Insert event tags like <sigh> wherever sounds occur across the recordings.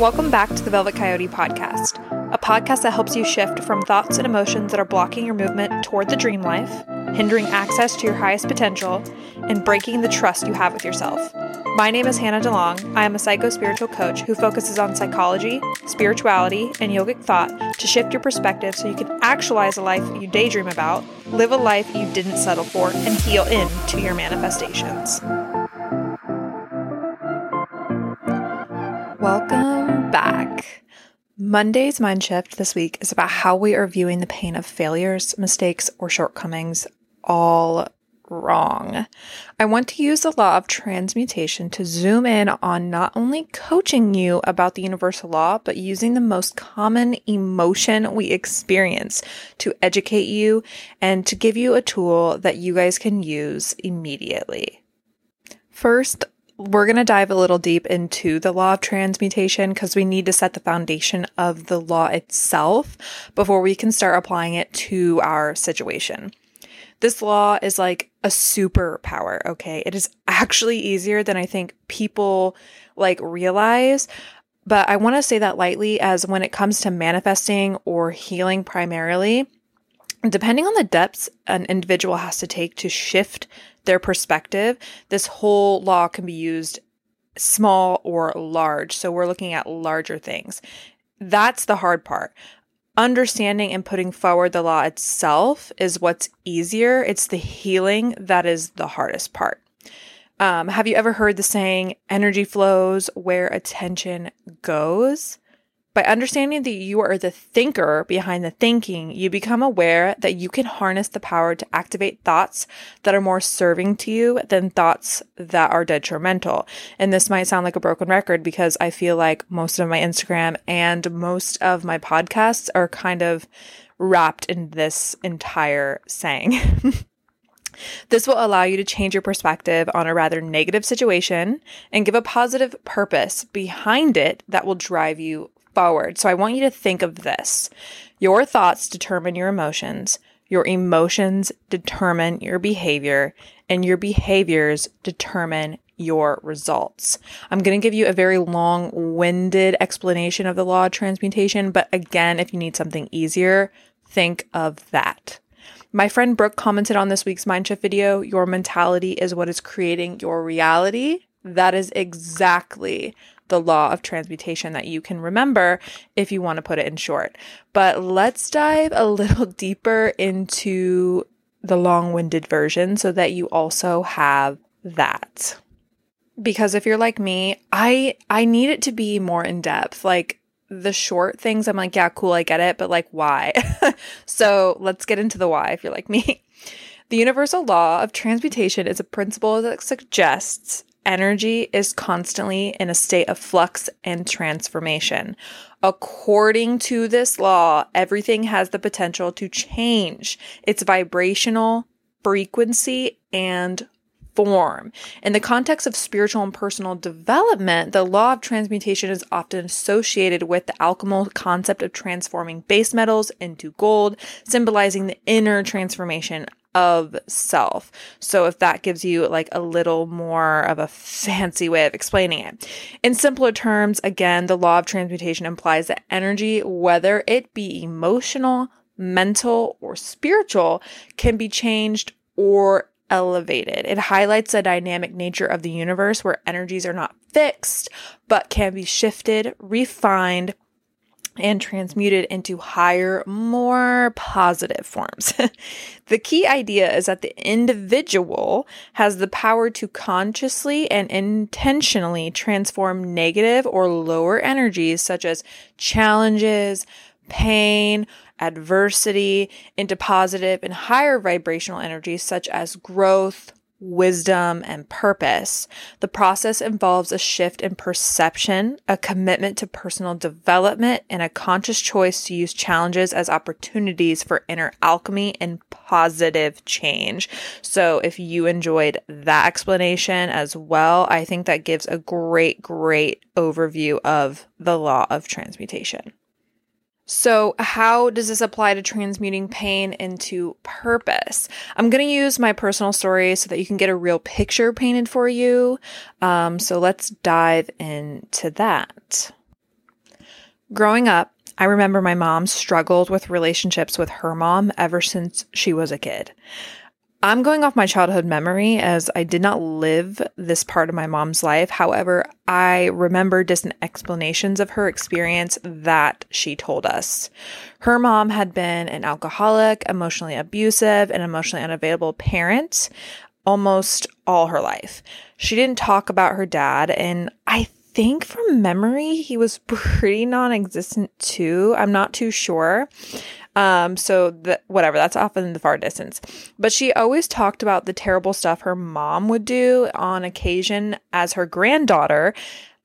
Welcome back to the Velvet Coyote podcast, a podcast that helps you shift from thoughts and emotions that are blocking your movement toward the dream life, hindering access to your highest potential, and breaking the trust you have with yourself. My name is Hanna DeLong. I am a psycho spiritual coach who focuses on psychology, spirituality, and yogic thought to shift your perspective so you can actualize a life you daydream about, live a life you didn't settle for, and heal into your manifestations. Welcome back. Monday's mind shift this week is about how we are viewing the pain of failures, mistakes, or shortcomings all wrong. I want to use the law of transmutation to zoom in on not only coaching you about the universal law, but using the most common emotion we experience to educate you and to give you a tool that you guys can use immediately. First, we're going to dive a little deep into the law of transmutation because we need to set the foundation of the law itself before we can start applying it to our situation. This law is like a superpower, okay? It is actually easier than I think people like realize. But I want to say that lightly as when it comes to manifesting or healing primarily, depending on the depths an individual has to take to shift their perspective, this whole law can be used small or large. So we're looking at larger things. That's the hard part. Understanding and putting forward the law itself is what's easier. It's the healing that is the hardest part. Um, have you ever heard the saying, energy flows where attention goes? By understanding that you are the thinker behind the thinking, you become aware that you can harness the power to activate thoughts that are more serving to you than thoughts that are detrimental. And this might sound like a broken record because I feel like most of my Instagram and most of my podcasts are kind of wrapped in this entire saying. <laughs> This will allow you to change your perspective on a rather negative situation and give a positive purpose behind it that will drive you forward. So I want you to think of this. Your thoughts determine your emotions. Your emotions determine your behavior and your behaviors determine your results. I'm going to give you a very long winded explanation of the law of transmutation, but again, if you need something easier, think of that. My friend Brooke commented on this week's Mindshift video Your mentality is what is creating your reality. That is exactly the law of transmutation that you can remember if you want to put it in short. But let's dive a little <laughs> deeper into the long winded version so that you also have that. Because if you're like me, I I need it to be more in depth. Like the short things, I'm like, yeah, cool, I get it, but like why? <laughs> so let's get into the why if you're like me. <laughs> The universal law of transmutation is a principle that suggests energy is constantly in a state of flux and transformation. According to this law, everything has the potential to change its vibrational frequency and form. In the context of spiritual and personal development, the law of transmutation is often associated with the alchemical concept of transforming base metals into gold, symbolizing the inner transformation of self. So if that gives you like a little more of a fancy way of explaining it. In simpler terms, again, the law of transmutation implies that energy, whether it be emotional, mental, or spiritual, can be changed or elevated. It highlights the dynamic nature of the universe where energies are not fixed, but can be shifted, refined, and transmuted into higher, more positive forms. <laughs> the key idea is that the individual has the power to consciously and intentionally transform negative or lower energies such as challenges, pain, adversity into positive and higher vibrational energies such as growth, wisdom, and purpose. The process involves a shift in perception, a commitment to personal development, and a conscious choice to use challenges as opportunities for inner alchemy and positive change. So, if you enjoyed that explanation as well, I think that gives a great, great overview of the law of transmutation. So, how does this apply to transmuting pain into purpose? I'm going to use my personal story so that you can get a real picture painted for you. Um, so, let's dive into that. Growing up, I remember my mom struggled with relationships with her mom ever since she was a kid. I'm going off my childhood memory as I did not live this part of my mom's life. However, I remember distant explanations of her experience that she told us. Her mom had been an alcoholic, emotionally abusive, and emotionally unavailable parent almost all her life. She didn't talk about her dad, and I think from memory, he was <laughs> pretty non existent too. I'm not too sure. Um, so that whatever, that's off in the far distance. But she always talked about the terrible stuff her mom would do on occasion as her granddaughter.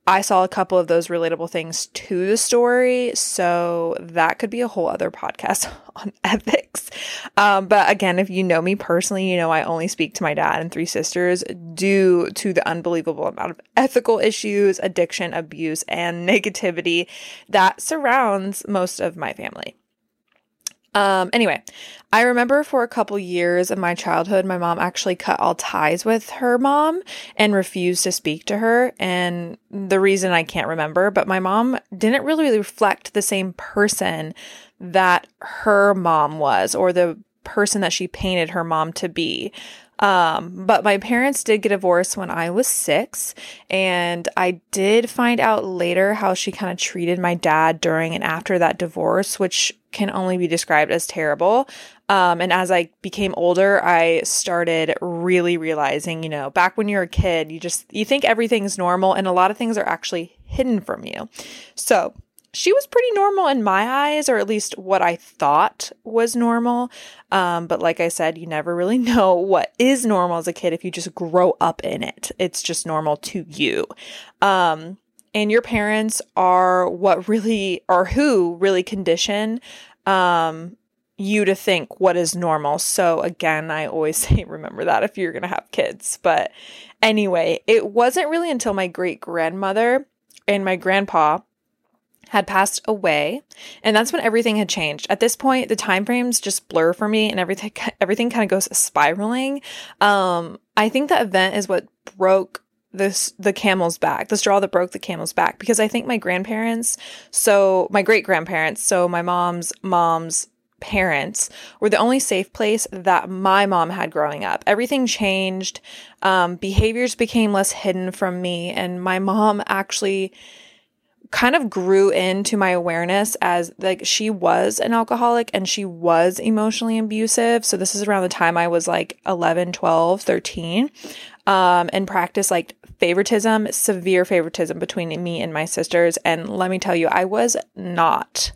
I saw a couple of those relatable things to the story, so that could be a whole other podcast <laughs> on ethics. Um, but again, if you know me personally, you know I only speak to my dad and three sisters due to the unbelievable amount of ethical issues, addiction, abuse, and negativity that surrounds most of my family. Um, anyway, I remember for a couple years of my childhood, my mom actually cut all ties with her mom and refused to speak to her. And the reason I can't remember, but my mom didn't really reflect the same person that her mom was or the person that she painted her mom to be. Um, but my parents did get divorced when I was six, and I did find out later how she kind of treated my dad during and after that divorce, which can only be described as terrible. Um, and as I became older, I started really realizing, you know, back when you're a kid, you just you think everything's normal, and a lot of things are actually hidden from you. So she was pretty normal in my eyes, or at least what I thought was normal. Um, but like I said, you never really <laughs> know what is normal as a kid if you just grow up in it. It's just normal to you. Um, and your parents are what really, or who really condition um, you to think what is normal. So again, I always <laughs> say remember that if you're going to have kids. But anyway, it wasn't really until my great grandmother and my grandpa had passed away and that's when everything had changed at this point the time frames just blur for me and everything everything kind of goes spiraling um i think the event is what broke this the camel's back the straw that broke the camel's back because i think my grandparents so my great grandparents so my mom's mom's parents were the only safe place that my mom had growing up everything changed um, behaviors became less hidden from me and my mom actually kind of grew into my awareness as like she was an alcoholic and she was emotionally abusive. So this is around the time I was like 11, 12, 13. Um, and practice like favoritism, severe favoritism between me and my sisters. And let me tell you, I was not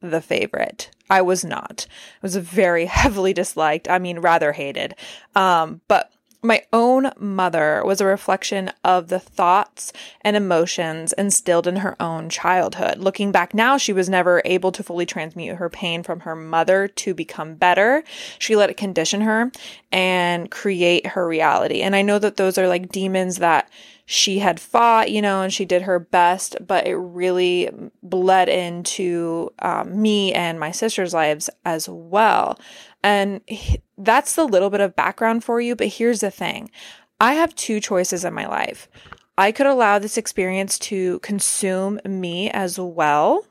the favorite. I was not. I was very <laughs> heavily disliked. I mean, rather hated. Um, but my own mother was a reflection of the thoughts and emotions instilled in her own childhood. Looking back now, she was never able to fully transmute her pain from her mother to become better. She let it condition her and create her reality. And I know that those are like demons that she had fought, you know, and she did her best, but it really bled into um, me and my sister's lives as well. And that's the little bit of background for you. But here's the thing I have two choices in my life. I could allow this experience to consume me as well.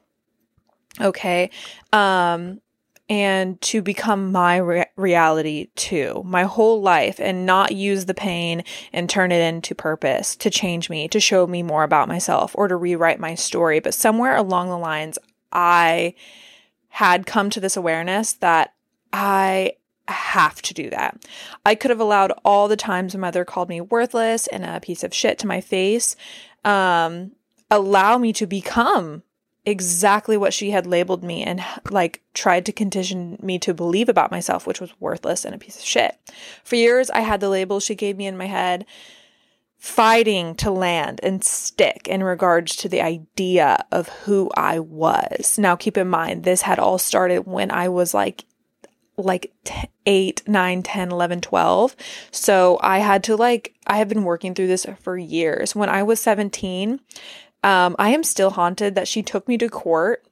Okay. Um, and to become my re- reality too, my whole life, and not use the pain and turn it into purpose to change me, to show me more about myself, or to rewrite my story. But somewhere along the lines, I had come to this awareness that I have to do that. I could have allowed all the times my mother called me worthless and a piece of shit to my face, um, allow me to become exactly what she had labeled me and like tried to condition me to believe about myself, which was worthless and a piece of shit. For years, I had the label she gave me in my head fighting to land and stick in regards to the idea of who I was. Now, keep in mind, this had all started when I was like like t- 8, 9, 10, 11, 12. So I had to like, I have been working through this for years. When I was 17, um, I am still haunted that she took me to court.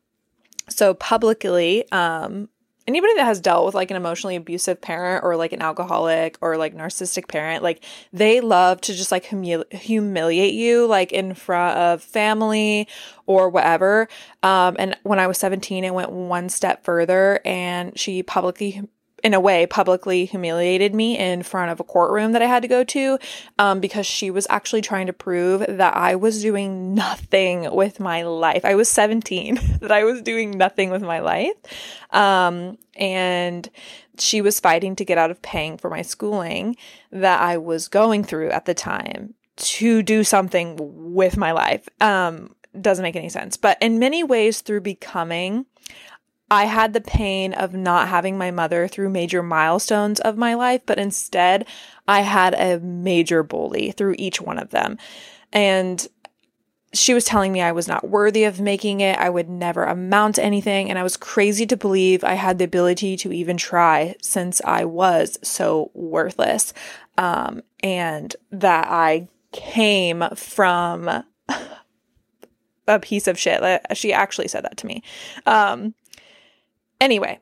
So publicly, um, anybody that has dealt with like an emotionally abusive parent or like an alcoholic or like narcissistic parent, like they love to just like humili- humiliate you like in front of family or whatever. Um, and when I was 17, it went one step further and she publicly in a way, publicly humiliated me in front of a courtroom that I had to go to um, because she was actually trying to prove that I was doing nothing with my life. I was 17, <laughs> that I was doing nothing with my life. Um, and she was fighting to get out of paying for my schooling that I was going through at the time to do something with my life. Um, doesn't make any sense. But in many ways, through becoming, I had the pain of not having my mother through major milestones of my life, but instead I had a major bully through each one of them. And she was telling me I was not worthy of making it. I would never amount to anything. And I was crazy to believe I had the ability to even try since I was so worthless. Um, and that I came from <laughs> a piece of shit. She actually said that to me. Um, Anyway,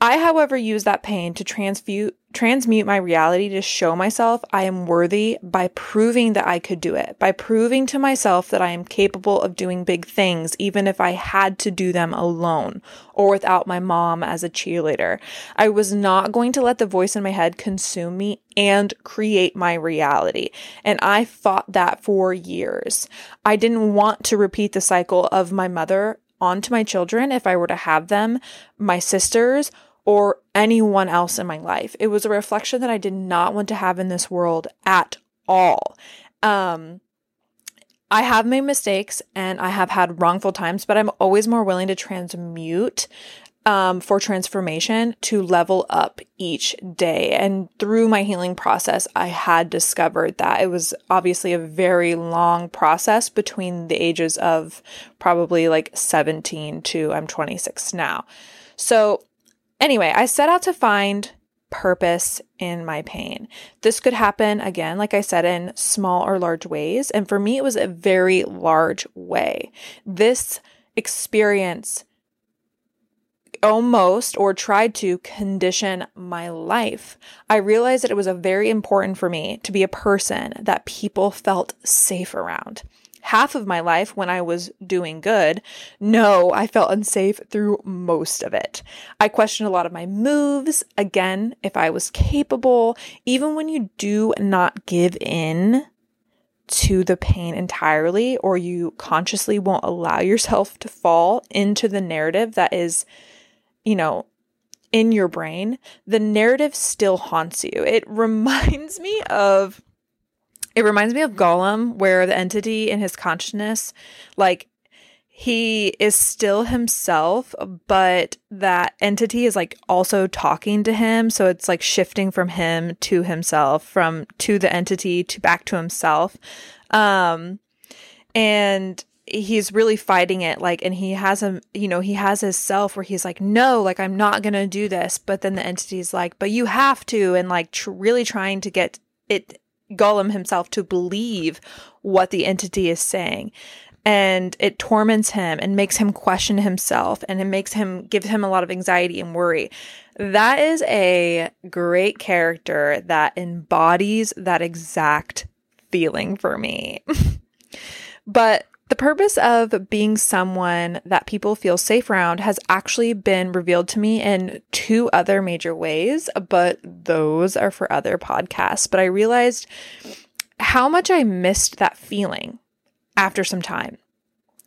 I, however, use that pain to transmute transmute my reality to show myself I am worthy by proving that I could do it, by proving to myself that I am capable of doing big things, even if I had to do them alone or without my mom as a cheerleader. I was not going to let the voice in my head consume me and create my reality. And I fought that for years. I didn't want to repeat the cycle of my mother onto my children if I were to have them, my sisters, or anyone else in my life. It was a reflection that I did not want to have in this world at all. Um, I have made mistakes and I have had wrongful times, but I'm always more willing to transmute um, for transformation to level up each day. And through my healing process, I had discovered that it was obviously a very long process between the ages of probably like 17 to I'm 26 now. So, anyway, I set out to find purpose in my pain. This could happen again, like I said, in small or large ways. And for me, it was a very large way. This experience almost or tried to condition my life. I realized that it was a very important for me to be a person that people felt safe around. Half of my life when I was doing good, no, I felt unsafe through most of it. I questioned a lot of my moves, again, if I was capable, even when you do not give in to the pain entirely, or you consciously won't allow yourself to fall into the narrative that is you know, in your brain, the narrative still haunts you. It <laughs> reminds me of it reminds me of Gollum where the entity in his consciousness like he is still himself, but that entity is like also talking to him. So it's like shifting from him to himself, from to the entity to back to himself. Um, and he's really fighting it like and he has a you know he has his self where he's like no like i'm not gonna do this. But then the entity's like but you have to and like tr- really trying to get it gollum himself to believe what the entity is saying. And it torments him and makes him question himself and it makes him give him a lot of anxiety and worry. That is a great character that embodies that exact feeling for me. <laughs> But the purpose of being someone that people feel safe around has actually been revealed to me in two other major ways, but those are for other podcasts. But I realized how much I missed that feeling after some time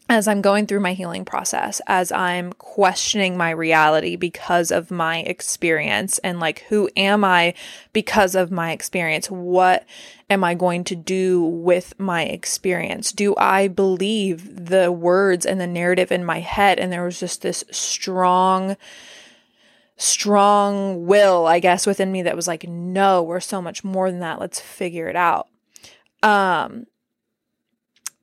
as I'm going through my healing process, as I'm questioning my reality because of my experience and like, who am I because of my experience? What am I going to do with my experience? Do I believe the words and the narrative in my head? And there was just this strong, strong will, I guess, within me that was like, no, we're so much more than that. Let's figure it out. Um,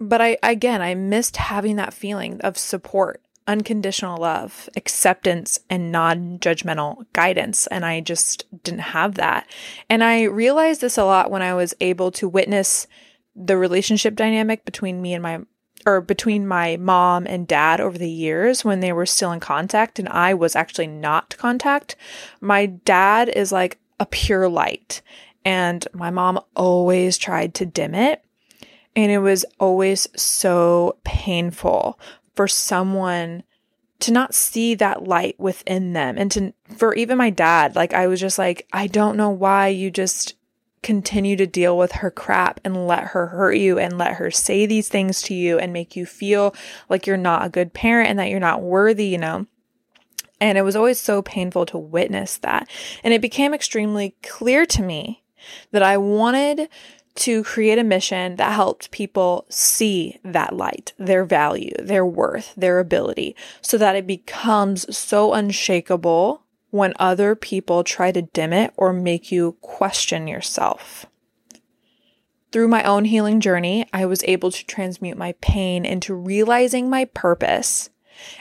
but I, again, I missed having that feeling of support, unconditional love, acceptance, and non judgmental guidance. And I just didn't have that. And I realized this a lot when I was able to witness the relationship dynamic between me and my or between my mom and dad over the years when they were still in contact and I was actually not contact. My dad is like a pure light and my mom always tried to dim it. And it was always so painful for someone to not see that light within them and to for even my dad like I was just like I don't know why you just continue to deal with her crap and let her hurt you and let her say these things to you and make you feel like you're not a good parent and that you're not worthy, you know. And it was always so painful to witness that. And it became extremely clear to me that I wanted to create a mission that helped people see that light, their value, their worth, their ability, so that it becomes so unshakable when other people try to dim it or make you question yourself. Through my own healing journey, I was able to transmute my pain into realizing my purpose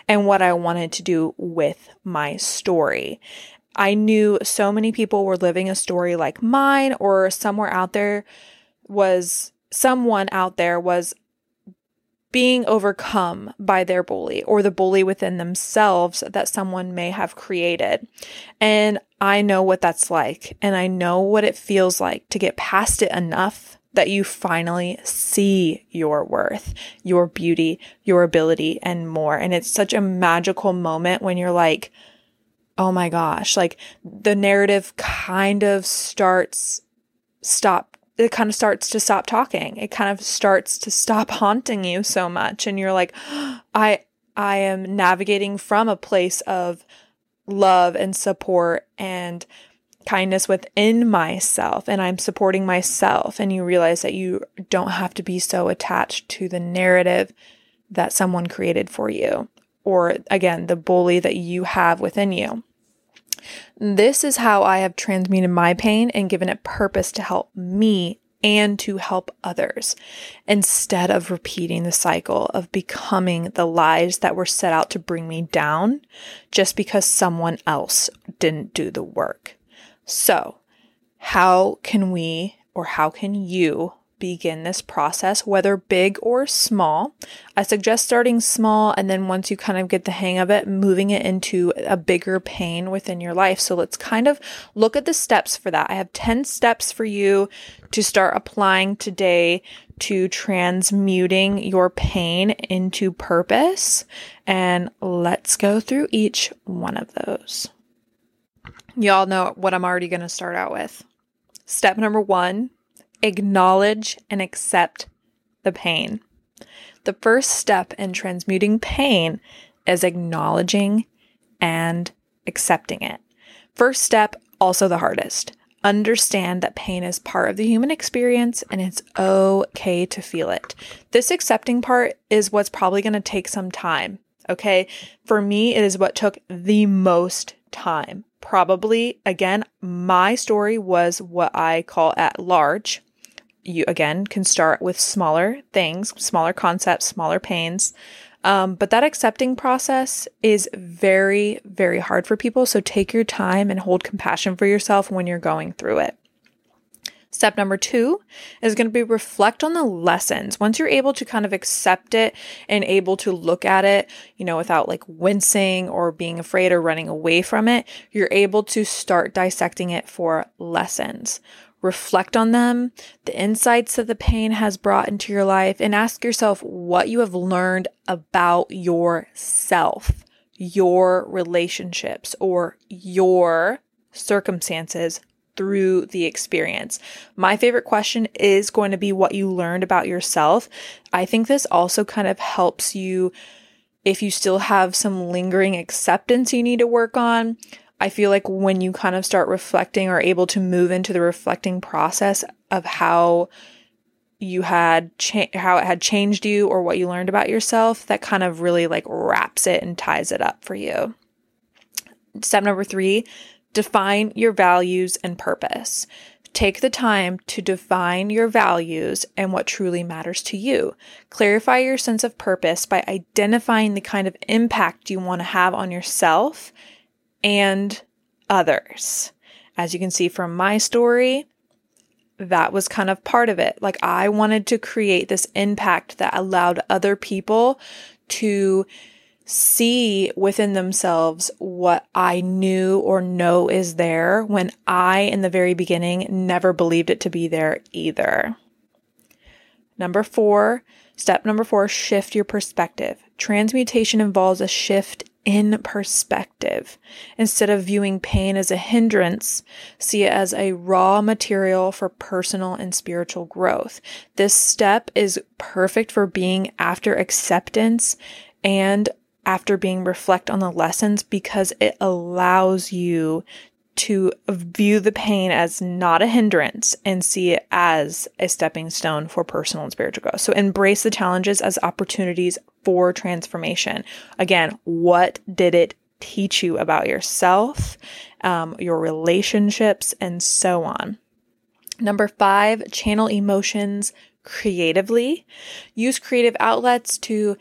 and what I wanted to do with my story. I knew so many people were living a story like mine, or somewhere out there was someone out there was being overcome by their bully or the bully within themselves that someone may have created. And I know what that's like. And I know what it feels like to get past it enough that you finally see your worth, your beauty, your ability, and more. And it's such a magical moment when you're like, oh my gosh, like the narrative kind of starts, stop it kind of starts to stop talking. It kind of starts to stop <laughs> haunting you so much and you're like, <gasps> I I am navigating from a place of love and support and kindness within myself and I'm supporting myself and you realize that you don't have to be so attached to the narrative that someone created for you or again the bully that you have within you. This is how I have transmuted my pain and given it purpose to help me and to help others instead of repeating the cycle of becoming the lies that were set out to bring me down just because someone else didn't do the work. So, how can we or how can you begin this process, whether big or small. I suggest starting small and then once you kind of get the hang of it, moving it into a bigger pain within your life. So let's kind of look at the steps for that. I have 10 steps for you to start applying today to transmuting your pain into purpose. And let's go through each one of those. Y'all know what I'm already going to start out with. Step number one acknowledge and accept the pain. The first step in transmuting pain is acknowledging and accepting it. First step, also the hardest. Understand that pain is part of the human experience and it's okay to feel it. This accepting part is what's probably going to take some time. Okay. For me, it is what took the most time. Probably, again, my story was what I call at large you again can start with smaller things, smaller concepts, smaller pains. Um, but that accepting process is very, very hard for people. So take your time and hold compassion for yourself when you're going through it. Step number two is going to be reflect on the lessons. Once you're able to kind of accept it and able to look at it, you know, without like wincing or being afraid or running away from it, you're able to start dissecting it for lessons reflect on them, the insights that the pain has brought into your life, and ask yourself what you have learned about yourself, your relationships, or your circumstances through the experience. My favorite question is going to be what you learned about yourself. I think this also kind of helps you if you still have some lingering acceptance you need to work on I feel like when you kind of start reflecting or able to move into the reflecting process of how you had cha- how it had changed you or what you learned about yourself, that kind of really like wraps it and ties it up for you. Step number 3, define your values and purpose. Take the time to define your values and what truly matters to you. Clarify your sense of purpose by identifying the kind of impact you want to have on yourself and others. As you can see from my story, that was kind of part of it. Like I wanted to create this impact that allowed other people to see within themselves what I knew or know is there when I, in the very beginning, never believed it to be there either. Number four, step number four, shift your perspective. Transmutation involves a shift in perspective. Instead of viewing pain as a hindrance, see it as a raw material for personal and spiritual growth. This step is perfect for being after acceptance and after being reflect on the lessons because it allows you to view the pain as not a hindrance and see it as a stepping stone for personal and spiritual growth. So embrace the challenges as opportunities for transformation. Again, what did it teach you about yourself, um, your relationships, and so on? Number five, channel emotions creatively. Use creative outlets to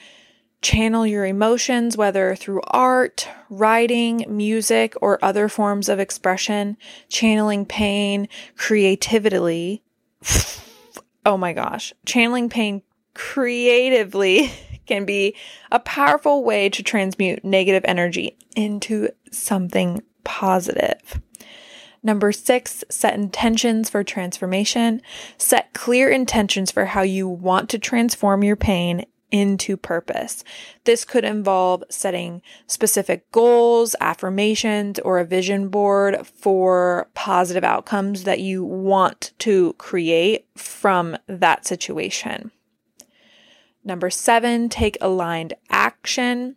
channel your emotions, whether through art, writing, music, or other forms of expression, channeling pain creatively. <sighs> oh my gosh, channeling pain creatively <laughs> can be a powerful way to transmute negative energy into something positive. Number six, set intentions for transformation. Set clear intentions for how you want to transform your pain into purpose. This could involve setting specific goals, affirmations, or a vision board for positive outcomes that you want to create from that situation. Number seven, take aligned action.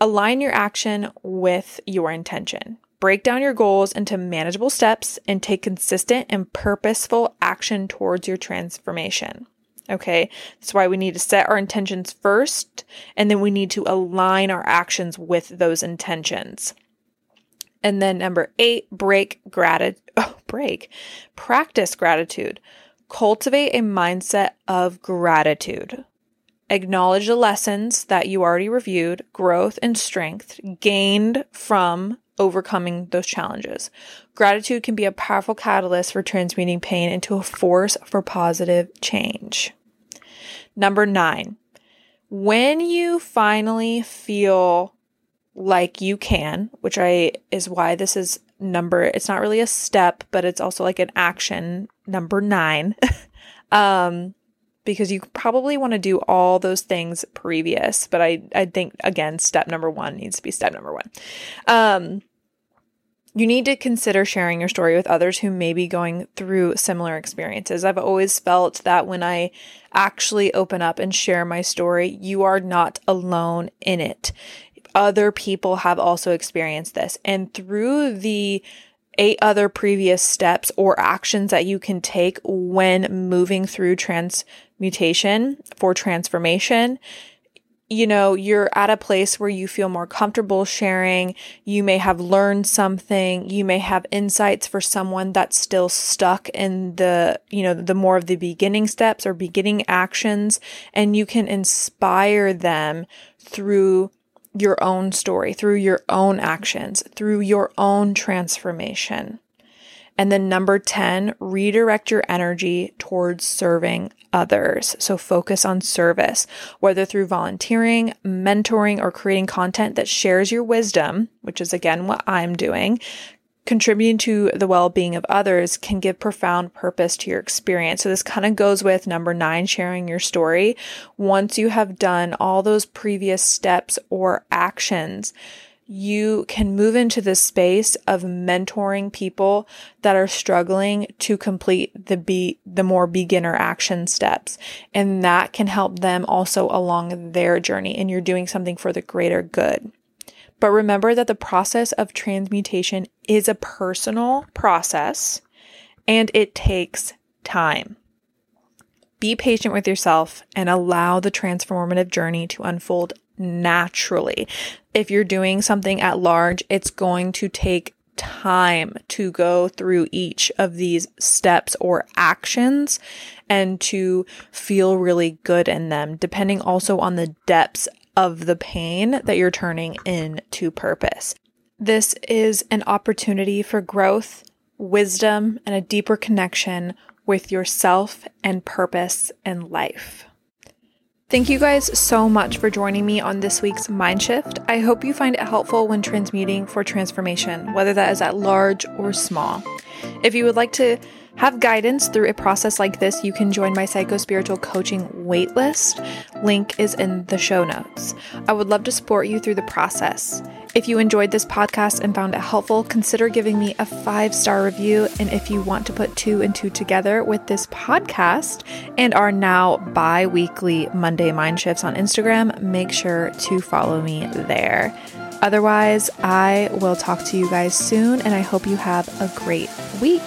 Align your action with your intention. Break down your goals into manageable steps and take consistent and purposeful action towards your transformation. Okay. That's why we need to set our intentions first, and then we need to align our actions with those intentions. And then number eight, break gratitude. <laughs> Oh, break. Practice gratitude. Cultivate a mindset of gratitude. Acknowledge the lessons that you already reviewed, growth and strength gained from overcoming those challenges. Gratitude can be a powerful catalyst for transmuting pain into a force for positive change. Number nine, when you finally feel like you can, which I is why this is number, it's not really a step, but it's also like an action, number nine. <laughs> um, because you probably want to do all those things previous, but I, I think again, step number one needs to be step number one. Um, you need to consider sharing your story with others who may be going through similar experiences. I've always felt that when I actually open up and share my story, you are not alone in it. Other people have also experienced this. And through the eight other previous steps or actions that you can take when moving through transmutation for transformation, you know, you're at a place where you feel more comfortable sharing. You may have learned something. You may have insights for someone that's still stuck in the, you know, the more of the beginning steps or beginning actions. And you can inspire them through your own story, through your own actions, through your own transformation. And then number 10, redirect your energy towards serving others. So focus on service, whether through volunteering, mentoring, or creating content that shares your wisdom, which is again what I'm doing. Contributing to the well being of others can give profound purpose to your experience. So, this kind of goes with number nine, sharing your story. Once you have done all those previous steps or actions, you can move into the space of mentoring people that are struggling to complete the be the more beginner action steps. And that can help them also along their journey and you're doing something for the greater good. But remember that the process of transmutation is a personal process and it takes time. Be patient with yourself and allow the transformative journey to unfold naturally. If you're doing something at large, it's going to take time to go through each of these steps or actions and to feel really good in them, depending also on the depths of the pain that you're turning into purpose. This is an opportunity for growth, wisdom, and a deeper connection with yourself and purpose in life. Thank you guys so much for joining me on this week's Mind Shift. I hope you find it helpful when transmuting for transformation, whether that is at large or small. If you would like to have guidance through a process like this, you can join my psycho spiritual coaching waitlist. Link is in the show notes. I would love to support you through the process. If you enjoyed this podcast and found it helpful, consider giving me a five star review. And if you want to put two and two together with this podcast and our now bi weekly Monday Mind Shifts on Instagram, make sure to follow me there. Otherwise, I will talk to you guys soon, and I hope you have a great week.